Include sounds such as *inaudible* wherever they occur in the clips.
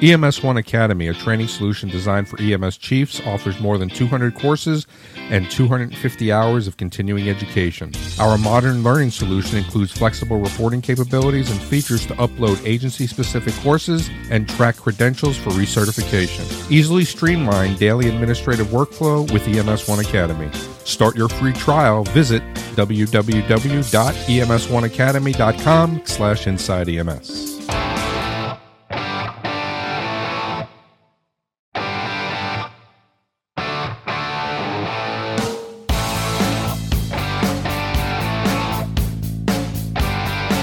EMS One Academy, a training solution designed for EMS chiefs, offers more than 200 courses and 250 hours of continuing education. Our modern learning solution includes flexible reporting capabilities and features to upload agency specific courses and track credentials for recertification. Easily streamline daily administrative workflow with EMS One Academy. Start your free trial. Visit www.ems1academy.com slash inside EMS.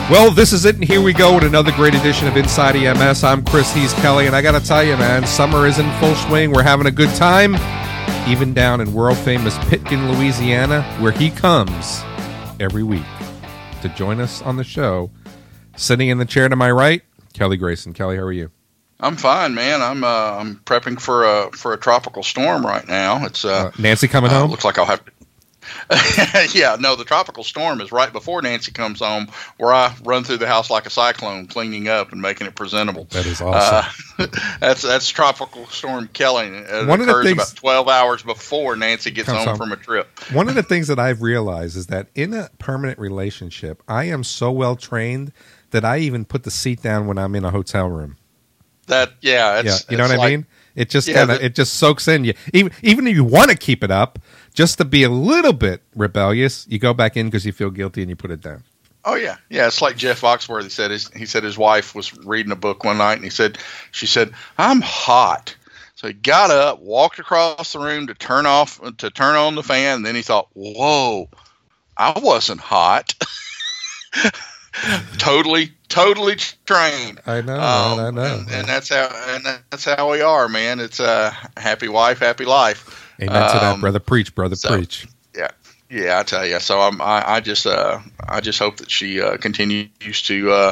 Well, this is it, and here we go with another great edition of Inside EMS. I'm Chris Hees Kelly, and I got to tell you, man, summer is in full swing. We're having a good time, even down in world famous Pitkin, Louisiana, where he comes every week to join us on the show. Sitting in the chair to my right, Kelly Grayson. Kelly, how are you? I'm fine, man. I'm uh, I'm prepping for a for a tropical storm right now. It's uh, Uh, Nancy coming home? Looks like I'll have to. *laughs* yeah, no, the tropical storm is right before Nancy comes home, where I run through the house like a cyclone, cleaning up and making it presentable. That is awesome. Uh, *laughs* that's that's tropical storm Kelly. It One of the things- about 12 hours before Nancy gets home, home. from a trip. One of the things that I've realized is that in a permanent relationship, I am so well trained that I even put the seat down when I'm in a hotel room. That yeah, yeah, you know it's what I like- mean? It just Yeah, kind of it just soaks in you. Even even if you want to keep it up, just to be a little bit rebellious, you go back in because you feel guilty and you put it down. Oh yeah, yeah. It's like Jeff Foxworthy said. His, he said his wife was reading a book one night, and he said, she said, "I'm hot." So he got up, walked across the room to turn off to turn on the fan, and then he thought, "Whoa, I wasn't hot." *laughs* *laughs* totally, totally trained. I know, Um, I know. and, and that's how and that's how we are, man. It's a happy wife, happy life. Amen to that, um, brother. Preach, brother. so- preach. Yeah, yeah, I tell you. So I'm, I, I just, uh, I just hope that she uh, continues to uh,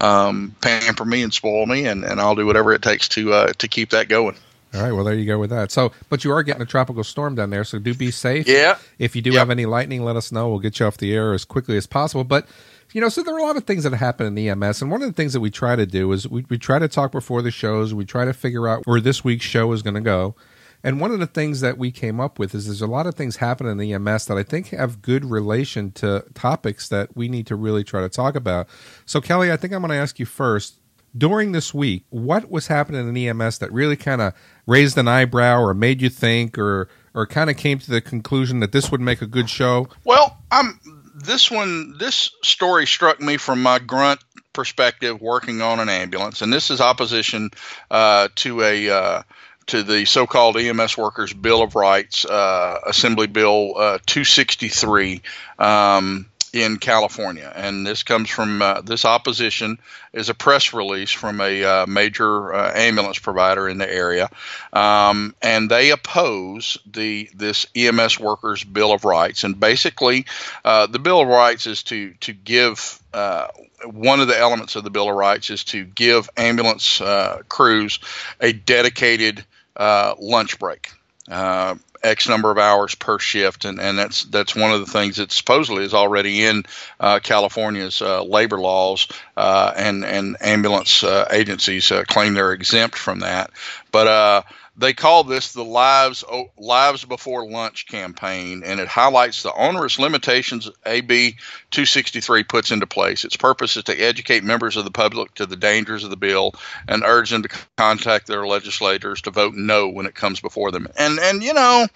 um, pamper me and spoil me, and, and I'll do whatever it takes to uh, to keep that going. All right. Well, there you go with that. So, but you are getting a tropical storm down there, so do be safe. Yeah. If you do Yep. have any lightning, let us know. We'll get you off the air as quickly as possible. But you know, so there are a lot of things that happen in EMS, and one of the things that we try to do is we, we try to talk before the shows. We try to figure out where this week's show is going to go. And one of the things that we came up with is there's a lot of things happening in EMS that I think have good relation to topics that we need to really try to talk about. So, Kelly, I think I'm going to ask you first during this week, what was happening in EMS that really kind of raised an eyebrow or made you think or or kind of came to the conclusion that this would make a good show? Well, I'm this one. This story struck me from my grunt perspective, working on an ambulance, and this is opposition uh, to a. Uh, to the so-called EMS Workers Bill of Rights, uh, Assembly Bill uh, 263 um, in California, and this comes from uh, this opposition is a press release from a uh, major uh, ambulance provider in the area, um, and they oppose the this EMS Workers Bill of Rights, and basically uh, the Bill of Rights is to to give uh, one of the elements of the Bill of Rights is to give ambulance uh, crews a dedicated lunch break. Uh, X number of hours per shift, and, and that's that's one of the things that supposedly is already in uh, California's uh, labor laws, uh, and and ambulance uh, agencies uh, claim they're exempt from that. But uh, they call this the Lives Lives Before Lunch campaign, and it highlights the onerous limitations AB 263 puts into place. Its purpose is to educate members of the public to the dangers of the bill and urge them to contact their legislators to vote no when it comes before them. And and you know,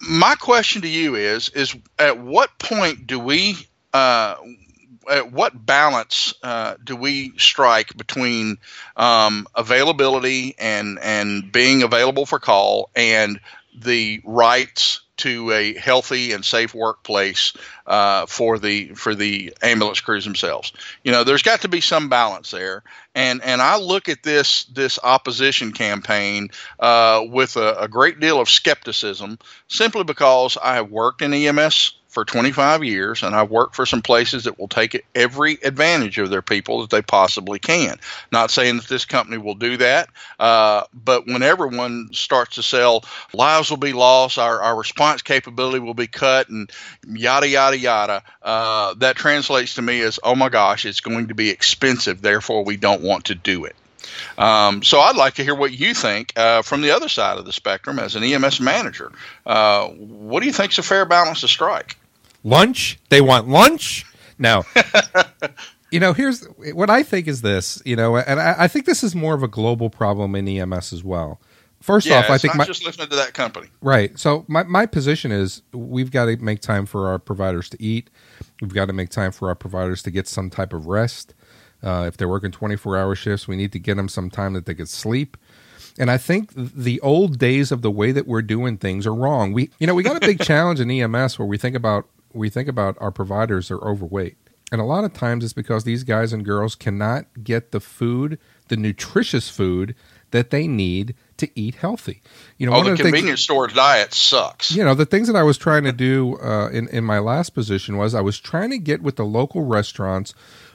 my question to you is is at what point do we uh, what balance uh, do we strike between um, availability and and being available for call and the rights to a healthy and safe workplace uh, for the for the ambulance crews themselves. You know, there's got to be some balance there, and and I look at this this opposition campaign uh, with a, a great deal of skepticism, simply because I have worked in EMS for 25 years, and I've worked for some places that will take every advantage of their people that they possibly can. Not saying that this company will do that, uh, but when everyone starts to sell, lives will be lost, our, our response capability will be cut, and yada, yada, yada, uh, that translates to me as, oh my gosh, it's going to be expensive, therefore we don't want to do it. Um, so I'd like to hear what you think uh, from the other side of the spectrum as an EMS manager. Uh, what do you think is a fair balance to strike? Lunch? They want lunch? No. *laughs* you know, here's what I think is this, you know, and I, I, think this is more of a global problem in EMS as well. First yeah, off, I think my, just listening to that company. Right. So my, my position is we've got to make time for our providers to eat. We've got to make time for our providers to get some type of rest. Uh, if they're working 24 hour shifts, we need to get them some time that they could sleep. And I think the old days of the way that we're doing things are wrong. We, you know, we got a big *laughs* challenge in EMS where we think about we think about our providers are overweight, and a lot of times it's because these guys and girls cannot get the food, the nutritious food that they need to eat healthy. You know, oh, one the of the convenience things, store diet sucks. You know, the things that I was trying to do uh, in in my last position was I was trying to get with the local restaurants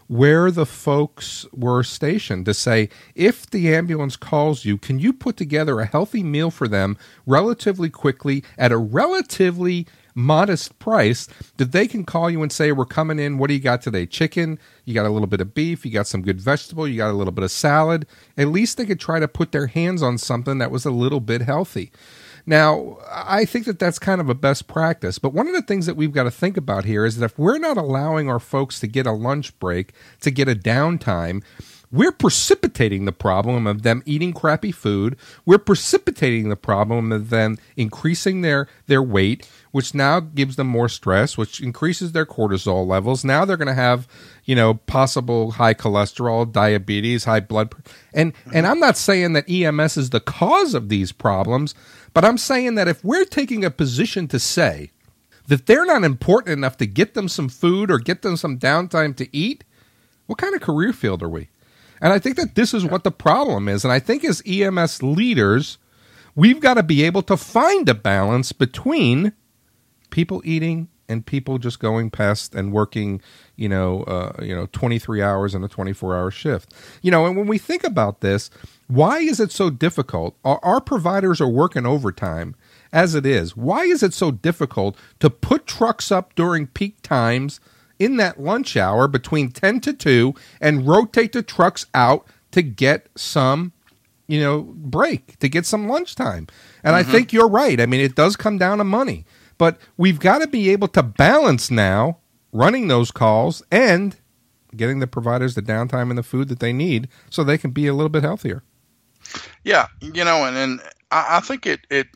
where the folks were stationed to say, if the ambulance calls you, can you put together a healthy meal for them relatively quickly at a relatively modest price that they can call you and say, We're coming in. What do you got today? Chicken, you got a little bit of beef, you got some good vegetable, you got a little bit of salad. At least they could try to put their hands on something that was a little bit healthy. Now, I think that that's kind of a best practice. But one of the things that we've got to think about here is that if we're not allowing our folks to get a lunch break, to get a downtime, we're precipitating the problem of them eating crappy food. We're precipitating the problem of them increasing their, their weight, which now gives them more stress, which increases their cortisol levels. Now they're going to have, you know, possible high cholesterol, diabetes, high blood. And, and I'm not saying that EMS is the cause of these problems, but I'm saying that if we're taking a position to say that they're not important enough to get them some food or get them some downtime to eat, what kind of career field are we? And I think that this is what the problem is. And I think as EMS leaders, we've got to be able to find a balance between people eating and people just going past and working, you know, uh, you know, 23 hours in a 24 hour shift. You know, and when we think about this, why is it so difficult? Our, our providers are working overtime as it is. Why is it so difficult to put trucks up during peak times in that lunch hour between 10 to 2 and rotate the trucks out to get some you know break to get some lunchtime and mm-hmm. i think you're right i mean it does come down to money but we've got to be able to balance now running those calls and getting the providers the downtime and the food that they need so they can be a little bit healthier yeah, you know, and, and I, I think it it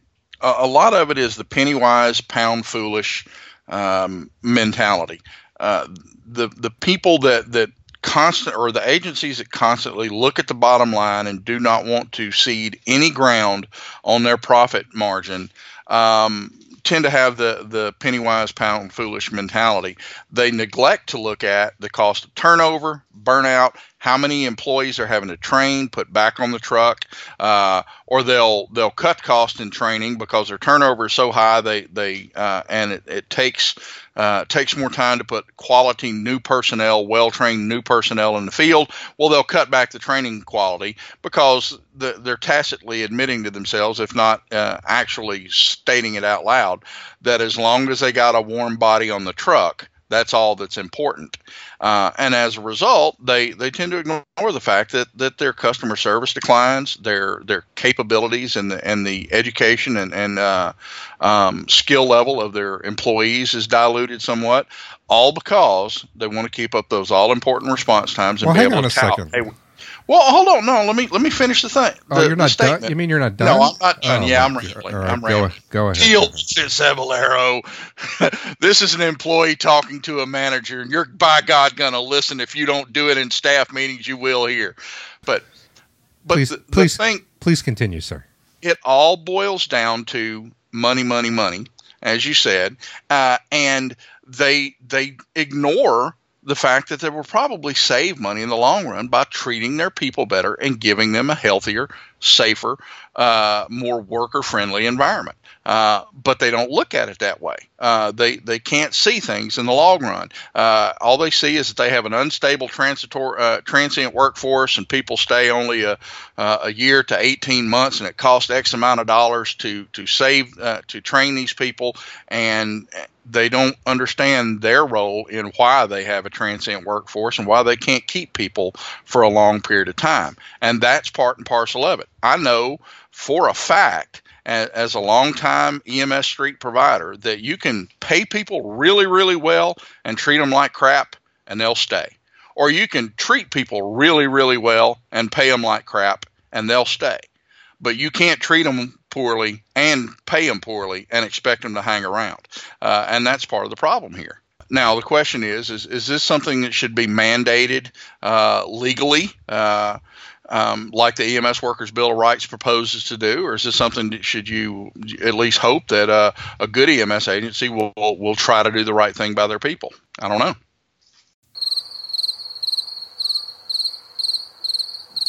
a lot of it is the penny wise pound foolish um, mentality. Uh, the the people that that constant or the agencies that constantly look at the bottom line and do not want to cede any ground on their profit margin um, tend to have the the penny wise pound foolish mentality. They neglect to look at the cost of turnover, burnout, how many employees are having to train, put back on the truck, uh, or they'll they'll cut cost in training because their turnover is so high. They they uh, and it, it takes uh, takes more time to put quality new personnel, well trained new personnel in the field. Well, they'll cut back the training quality because the, they're tacitly admitting to themselves, if not uh, actually stating it out loud, that as long as they got a warm body on the truck, that's all that's important. Uh, and as a result, they, they tend to ignore the fact that, that their customer service declines, their their capabilities and the and the education and and uh, um, skill level of their employees is diluted somewhat, all because they want to keep up those all important response times and well, be hang able on to a second. Hey, well, hold on. No, let me let me finish the thing. Oh, you're not done. You mean you're not done? No, I'm not done. Oh, yeah, I'm rambling. Right, I'm go, rambling. Go ahead. Teal Cebollero. *laughs* this is an employee talking to a manager, and you're by God gonna listen. If you don't do it in staff meetings, you will hear. But but please, the, the thing, please continue, sir. It all boils down to money, money, money, as you said, uh, and they they ignore the fact that they will probably save money in the long run by treating their people better and giving them a healthier, safer, uh, more worker friendly environment. Uh, but they don't look at it that way. Uh, they they can't see things in the long run. Uh, all they see is that they have an unstable uh, transient workforce, and people stay only a, uh, a year to 18 months, and it costs X amount of dollars to to save to train these people, and they don't understand their role in why they have a transient workforce and why they can't keep people for a long period of time. And that's part and parcel of it. I know for a fact as a long-time EMS street provider that you can pay people really, really well and treat them like crap and they'll stay. Or you can treat people really, really well and pay them like crap and they'll stay. But you can't treat them poorly and pay them poorly and expect them to hang around. Uh, and that's part of the problem here. Now the question is: Is, is this something that should be mandated uh, legally? Uh, um, like the EMS Workers Bill of Rights proposes to do, or is this something that should you at least hope that uh, a good EMS agency will, will, will try to do the right thing by their people? I don't know.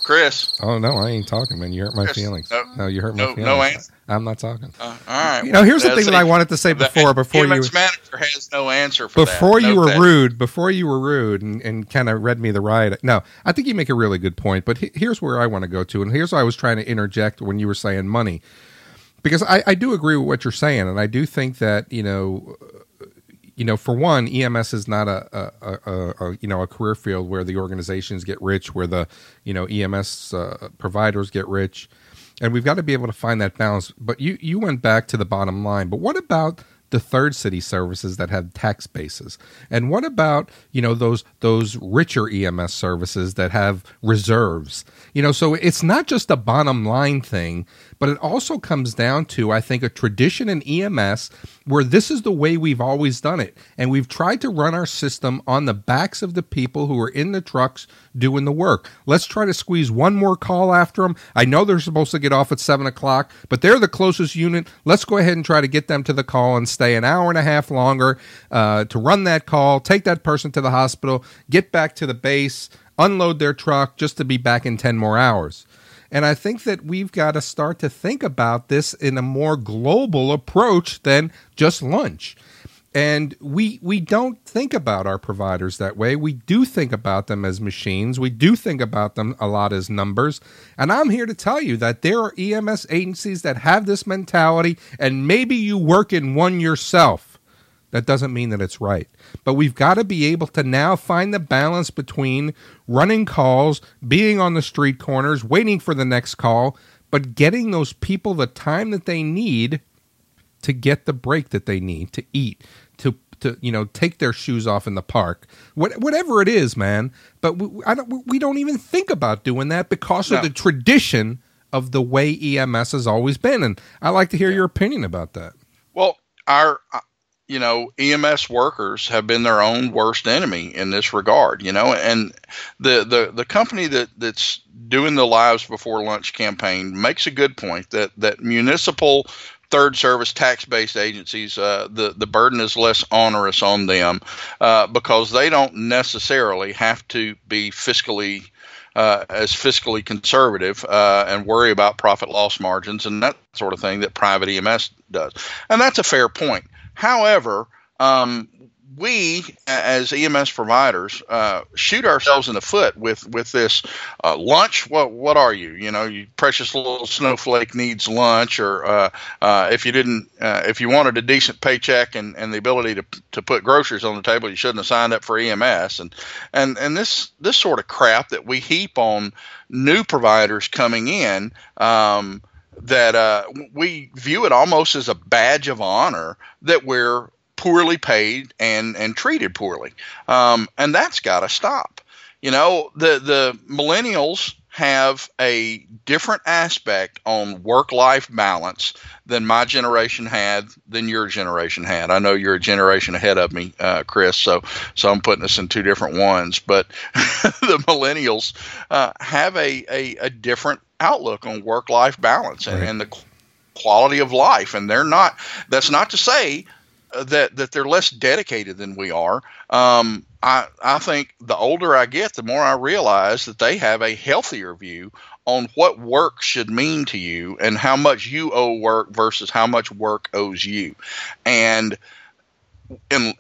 Chris. Oh no, I ain't talking, man. You hurt my Chris, feelings. No, no, you hurt my no, feelings. No answer. I'm not talking. Uh, all right. You know, here's the thing that I wanted to say before. Before you, manager has no answer for before that. you were rude. Before you were rude and, and kind of read me the riot. No, I think you make a really good point. But he, here's where I want to go to, and here's why I was trying to interject when you were saying money, because I, I do agree with what you're saying, and I do think that you know you know, for one, EMS is not a, a, a, a, you know a career field where the organizations get rich, where the you know EMS uh, providers get rich, and we've got to be able to find that balance. But you you went back to the bottom line. But what about the third city services that have tax bases? And what about, you know, those those richer EMS services that have reserves? You know, so it's not just a bottom line thing, but it also comes down to, I think, a tradition in EMS where this is the way we've always done it. And we've tried to run our system on the backs of the people who are in the trucks doing the work. Let's try to squeeze one more call after them. I know they're supposed to get off at seven o'clock, but they're the closest unit. Let's go ahead and try to get them to the call and stay an hour and a half longer uh, to run that call, take that person to the hospital, get back to the base, unload their truck just to be back in 10 more hours. And I think that we've got to start to think about this in a more global approach than just lunch. And we we don't think about our providers that way. We do think about them as machines. We do think about them a lot as numbers. And i'm here to tell you that there are ems agencies that have this mentality and maybe you work in one yourself that doesn't mean that it's right. But we've got to be able to now find the balance between running calls being on the street corners waiting for the next call but getting those people the time that they need to get the break that they need to eat to to you know take their shoes off in the park. What, whatever it is man. But we, I don't, we don't even think about doing that because no. of the tradition of the way EMS has always been. And I like to hear your opinion about that. Well our uh, you know EMS workers have been their own worst enemy in this regard you know and the the the company that that's doing the lives before lunch campaign makes a good point that that municipal third service tax based agencies, uh, the, the burden is less onerous on them uh, because they don't necessarily have to be fiscally. Uh, as fiscally conservative uh, and worry about profit loss margins and that sort of thing that private EMS does. And that's a fair point. However, um, we as EMS providers uh, shoot ourselves in the foot with with this uh, lunch. What what are you? You know, you precious little snowflake needs lunch, or uh, uh if you didn't, uh, if you wanted a decent paycheck and, and the ability to to put groceries on the table, you shouldn't have signed up for EMS. And and and this this sort of crap that we heap on new providers coming in. Um, that uh, we view it almost as a badge of honor that we're poorly paid and and treated poorly, um, and that's got to stop. You know, the the millennials have a different aspect on work life balance than my generation had, than your generation had. I know you're a generation ahead of me, uh, Chris, so so I'm putting this in two different ones. But *laughs* the millennials uh, have a, a, a different outlook on work life balance and, right. and the quality of life, and they're not. That's not to say that that they're less dedicated than we are. Um, I I think the older I get, the more I realize that they have a healthier view on what work should mean to you and how much you owe work versus how much work owes you, and.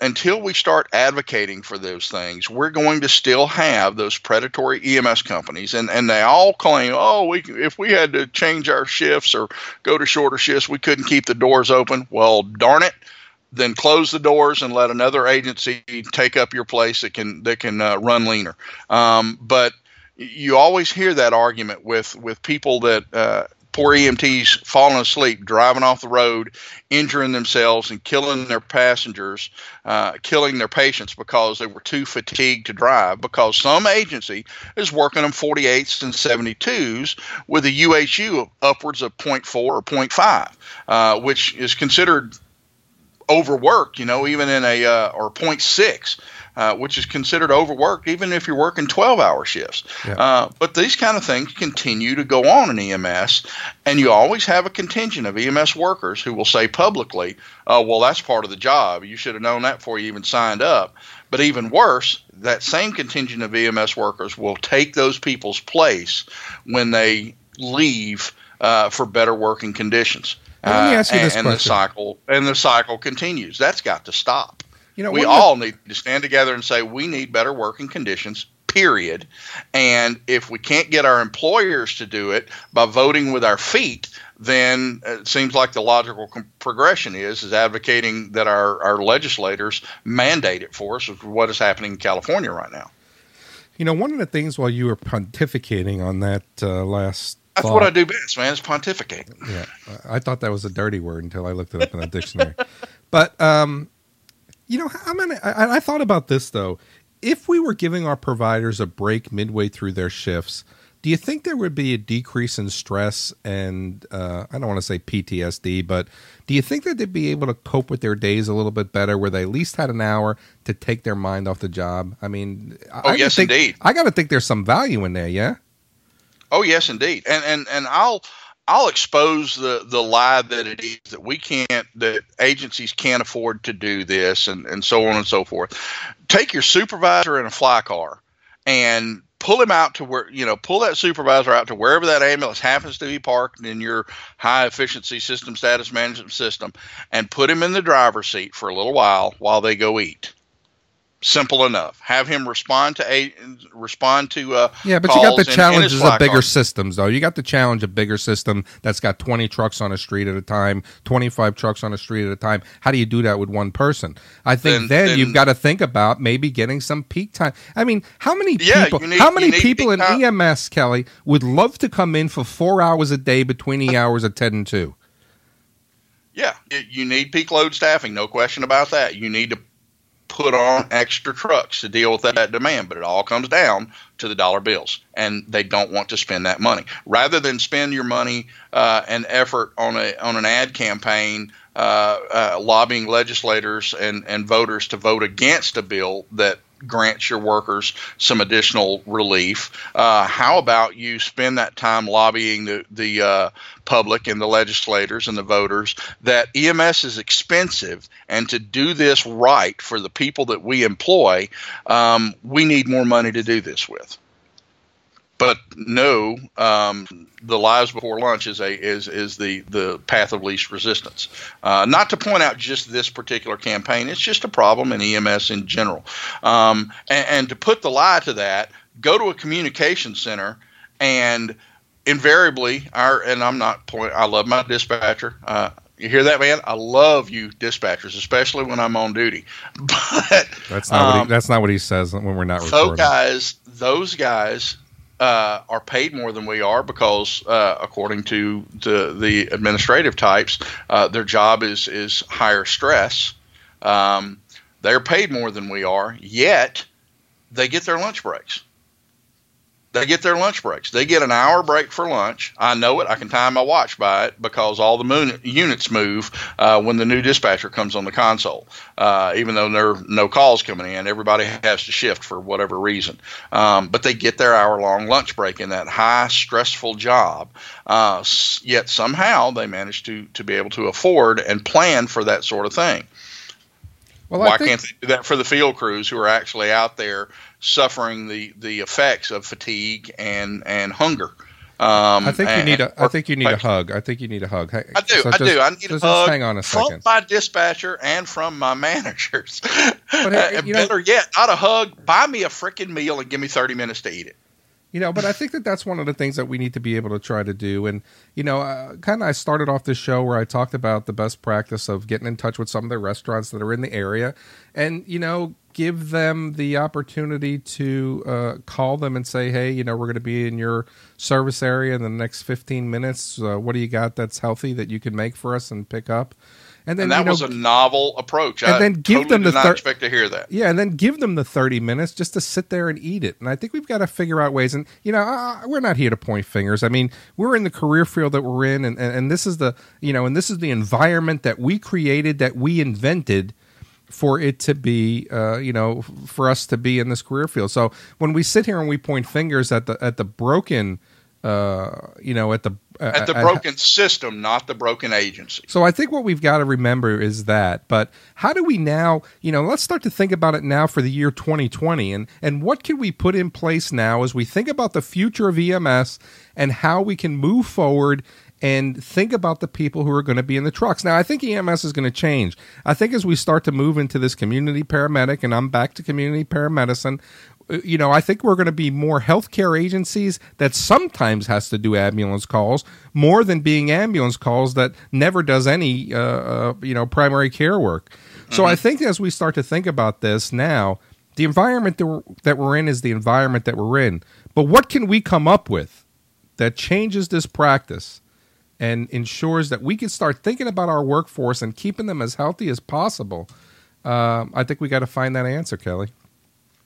Until we start advocating for those things, we're going to still have those predatory EMS companies, and, and they all claim, oh, we if we had to change our shifts or go to shorter shifts, we couldn't keep the doors open. Well, darn it, then close the doors and let another agency take up your place that can that can uh, run leaner. Um, but you always hear that argument with with people that uh, poor EMTs falling asleep, driving off the road, injuring themselves, and killing their passengers, uh, killing their patients because they were too fatigued to drive. Because some agency is working them 48s and 72s with a UHU upwards of 0.4 or 0.5, uh, which is considered overworked, you know, even in a uh, or 0.6 uh, which is considered overworked, even if you're working 12 hour shifts. Yeah. Uh, but these kind of things continue to go on in EMS, and you always have a contingent of EMS workers who will say publicly, oh, well, that's part of the job. You should have known that before you even signed up. But even worse, that same contingent of EMS workers will take those people's place when they leave uh, for better working conditions. Let me ask you this uh, and, question. the cycle and the cycle continues. That's got to stop. You know, we all need to stand together and say we need better working conditions. Period. And if we can't get our employers to do it by voting with our feet, then it seems like the logical progression is is advocating that our, our legislators mandate it for us, what is happening in California right now. You know, one of the things while you were pontificating on that uh, last that's thought, what I do best, man. Is pontificate. Yeah, I thought that was a dirty word until I looked it up in the dictionary. *laughs* But um, you know, I, I thought about this though. If we were giving our providers a break midway through their shifts, do you think there would be a decrease in stress and uh, I don't want to say PTSD, but do you think that they'd be able to cope with their days a little bit better, where they at least had an hour to take their mind off the job? I mean, oh I yes, think, indeed. I got to think there's some value in there, yeah. Oh yes, indeed, and and and I'll I'll expose the the lie that it is that we can't that agencies can't afford to do this and and so on and so forth. Take your supervisor in a fly car and pull him out to where you know pull that supervisor out to wherever that ambulance happens to be parked in your high efficiency system status management system and put him in the driver's seat for a little while while they go eat simple enough. Have him respond to a respond to uh yeah, but you got the challenges of bigger systems though. You got the challenge of bigger system that's got twenty trucks on a street at a time, twenty five trucks on a street at a time. How do you do that with one person? I think then, then, then you've got to think about maybe getting some peak time. I mean, how many yeah, people? Need, how many people in time. EMS, Kelly, would love to come in for four hours a day between the *laughs* hours of ten and two? Yeah, you need peak load staffing, no question about that. You need to put on extra trucks to deal with that demand, but it all comes down to the dollar bills, and they don't want to spend that money. Rather than spend your money uh, and effort on a on an ad campaign, uh, uh, lobbying legislators and and voters to vote against a bill that grants your workers some additional relief. Uh, how about you spend that time lobbying the the uh, public and the legislators and the voters that EMS is expensive, and to do this right for the people that we employ, um, we need more money to do this with but no, um, the lives before lunch is a is is the the path of least resistance. Uh, not to point out just this particular campaign; it's just a problem in EMS in general. Um, and, and to put the lie to that, go to a communication center and invariably our and I'm not point. I love my dispatcher. Uh, you hear that, man? I love you, dispatchers, especially when I'm on duty. *laughs* But that's not um, what he, um, that's not what he says when we're not. Recording. Those guys, those guys uh, are paid more than we are because, uh, according to the, the administrative types, uh, their job is is higher stress. Um, they're paid more than we are, yet they get their lunch breaks. They get their lunch breaks. They get an hour break for lunch. I know it. I can time my watch by it because all the moon, units move uh, when the new dispatcher comes on the console. Uh, even though there are no calls coming in, everybody has to shift for whatever reason. Um, but they get their hour long lunch break in that high stressful job. Uh, yet somehow they manage to to be able to afford and plan for that sort of thing. Well, Why think- can't they do that for the field crews who are actually out there suffering the, the effects of fatigue and, and hunger? Um, I think you need a. I think you need a hug. I think you need a hug. Hey, I do. So I just, do. I need a hug. hang on a second. From my dispatcher and from my *laughs* managers. But hey, uh, better know, yet, not a hug. Buy me a freaking meal and give me thirty minutes to eat it. you know but i think that that's one of the things that we need to be able to try to do and you know uh, kind of i started off this show where i talked about the best practice of getting in touch with some of the restaurants that are in the area and you know give them the opportunity to uh, call them and say hey you know we're going to be in your service area in the next 15 minutes uh, what do you got that's healthy that you can make for us and pick up and then and that you know, was a novel approach. And I then give totally them the did not expect to hear that. Yeah, and then give them the thirty minutes just to sit there and eat it. And I think we've got to figure out ways. And you know, uh, we're not here to point fingers. I mean, we're in the career field that we're in, and, and, and this is the you know, and this is the environment that we created, that we invented for it to be, uh, you know, for us to be in this career field. So when we sit here and we point fingers at the at the broken uh, you know, at the uh, at the broken system, not the broken agency. So I think what we've got to remember is that. But how do we now, you know, let's start to think about it now for the year 2020, and and what can we put in place now as we think about the future of EMS and how we can move forward and think about the people who are going to be in the trucks. Now, I think EMS is going to change. I think as we start to move into this community paramedic, and I'm back to community paramedicine, uh, you know, I think we're going to be more healthcare agencies that sometimes has to do ambulance calls more than being ambulance calls that never does any, uh, uh, you know, primary care work. Mm-hmm. So I think as we start to think about this now, the environment that we're, that we're in is the environment that we're in. But what can we come up with that changes this practice and ensures that we can start thinking about our workforce and keeping them as healthy as possible? Um, I think we got to find that answer, Kelly.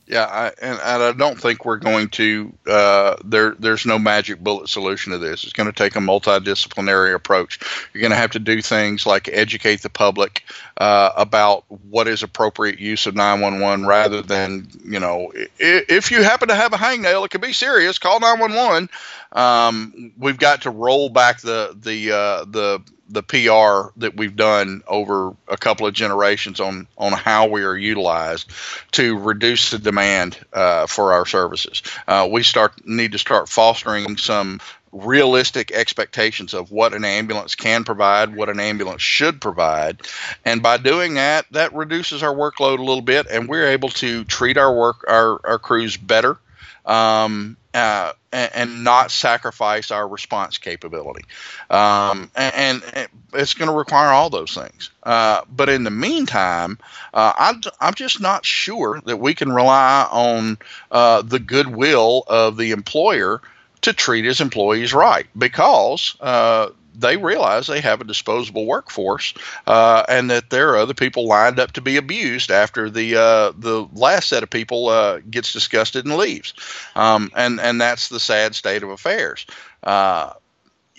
Yeah, I, and, and, I don't think we're going to. Uh, there, there's no magic bullet solution to this. It's going to take a multidisciplinary approach. You're going to have to do things like educate the public uh, about what is appropriate use of 911, rather than you know, if, if you happen to have a hangnail, it could be serious. Call 911. Um, we've got to roll back the the uh, the the PR that we've done over a couple of generations on on how we are utilized to reduce the demand uh, for our services. Uh, we start need to start fostering some realistic expectations of what an ambulance can provide, what an ambulance should provide, and by doing that, that reduces our workload a little bit, and we're able to treat our work our our crews better. Um, uh, and, and, not sacrifice our response capability. Um, and, and, it's going to require all those things. Uh, but in the meantime, uh, I'm, I'm just not sure that we can rely on uh, the goodwill of the employer to treat his employees right because uh, they realize they have a disposable workforce uh, and that there are other people lined up to be abused after the uh, the last set of people uh, gets disgusted and leaves, um, and and that's the sad state of affairs.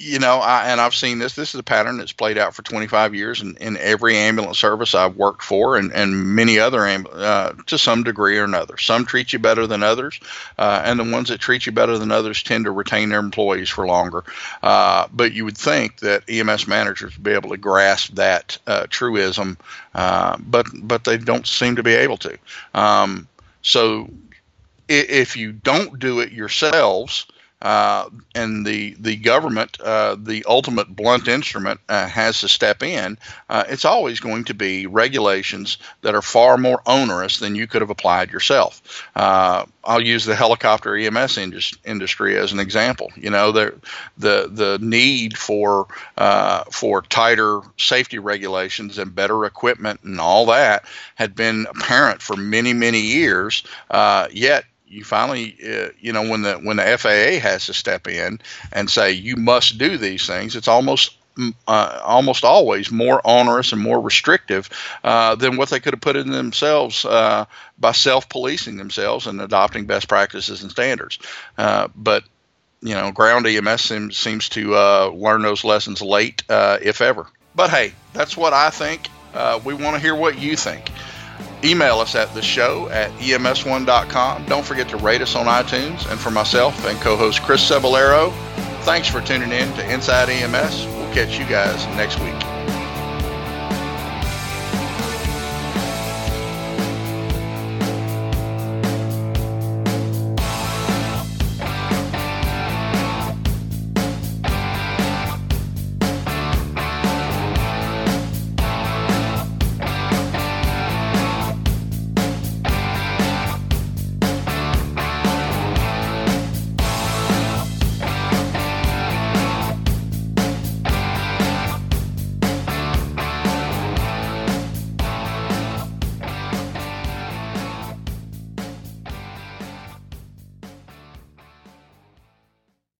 You know, I, and I've seen this. This is a pattern that's played out for 25 years in, in every ambulance service I've worked for, and, and many other uh, to some degree or another. Some treat you better than others, uh, and the ones that treat you better than others tend to retain their employees for longer. Uh, but you would think that EMS managers would be able to grasp that uh, truism, uh, but but they don't seem to be able to. Um, so if you don't do it yourselves, uh, and the the government, uh, the ultimate blunt instrument, uh, has to step in. Uh, it's always going to be regulations that are far more onerous than you could have applied yourself. Uh, I'll use the helicopter EMS indus- industry as an example. You know, the the the need for uh, for tighter safety regulations and better equipment and all that had been apparent for many many years. yet you finally, uh, you know, when the when the FAA has to step in and say you must do these things, it's almost mm, uh, almost always more onerous and more restrictive uh, than what they could have put in themselves uh, by self-policing themselves and adopting best practices and standards. Uh, but you know, ground EMS seems, seems to uh, learn those lessons late, if ever. But hey, that's what I think. we want to hear what you think. Email us at the show at ems1.com. Don't forget to rate us on iTunes. And for myself and co host Chris Cebollero, thanks for tuning in to Inside EMS. We'll catch you guys next week.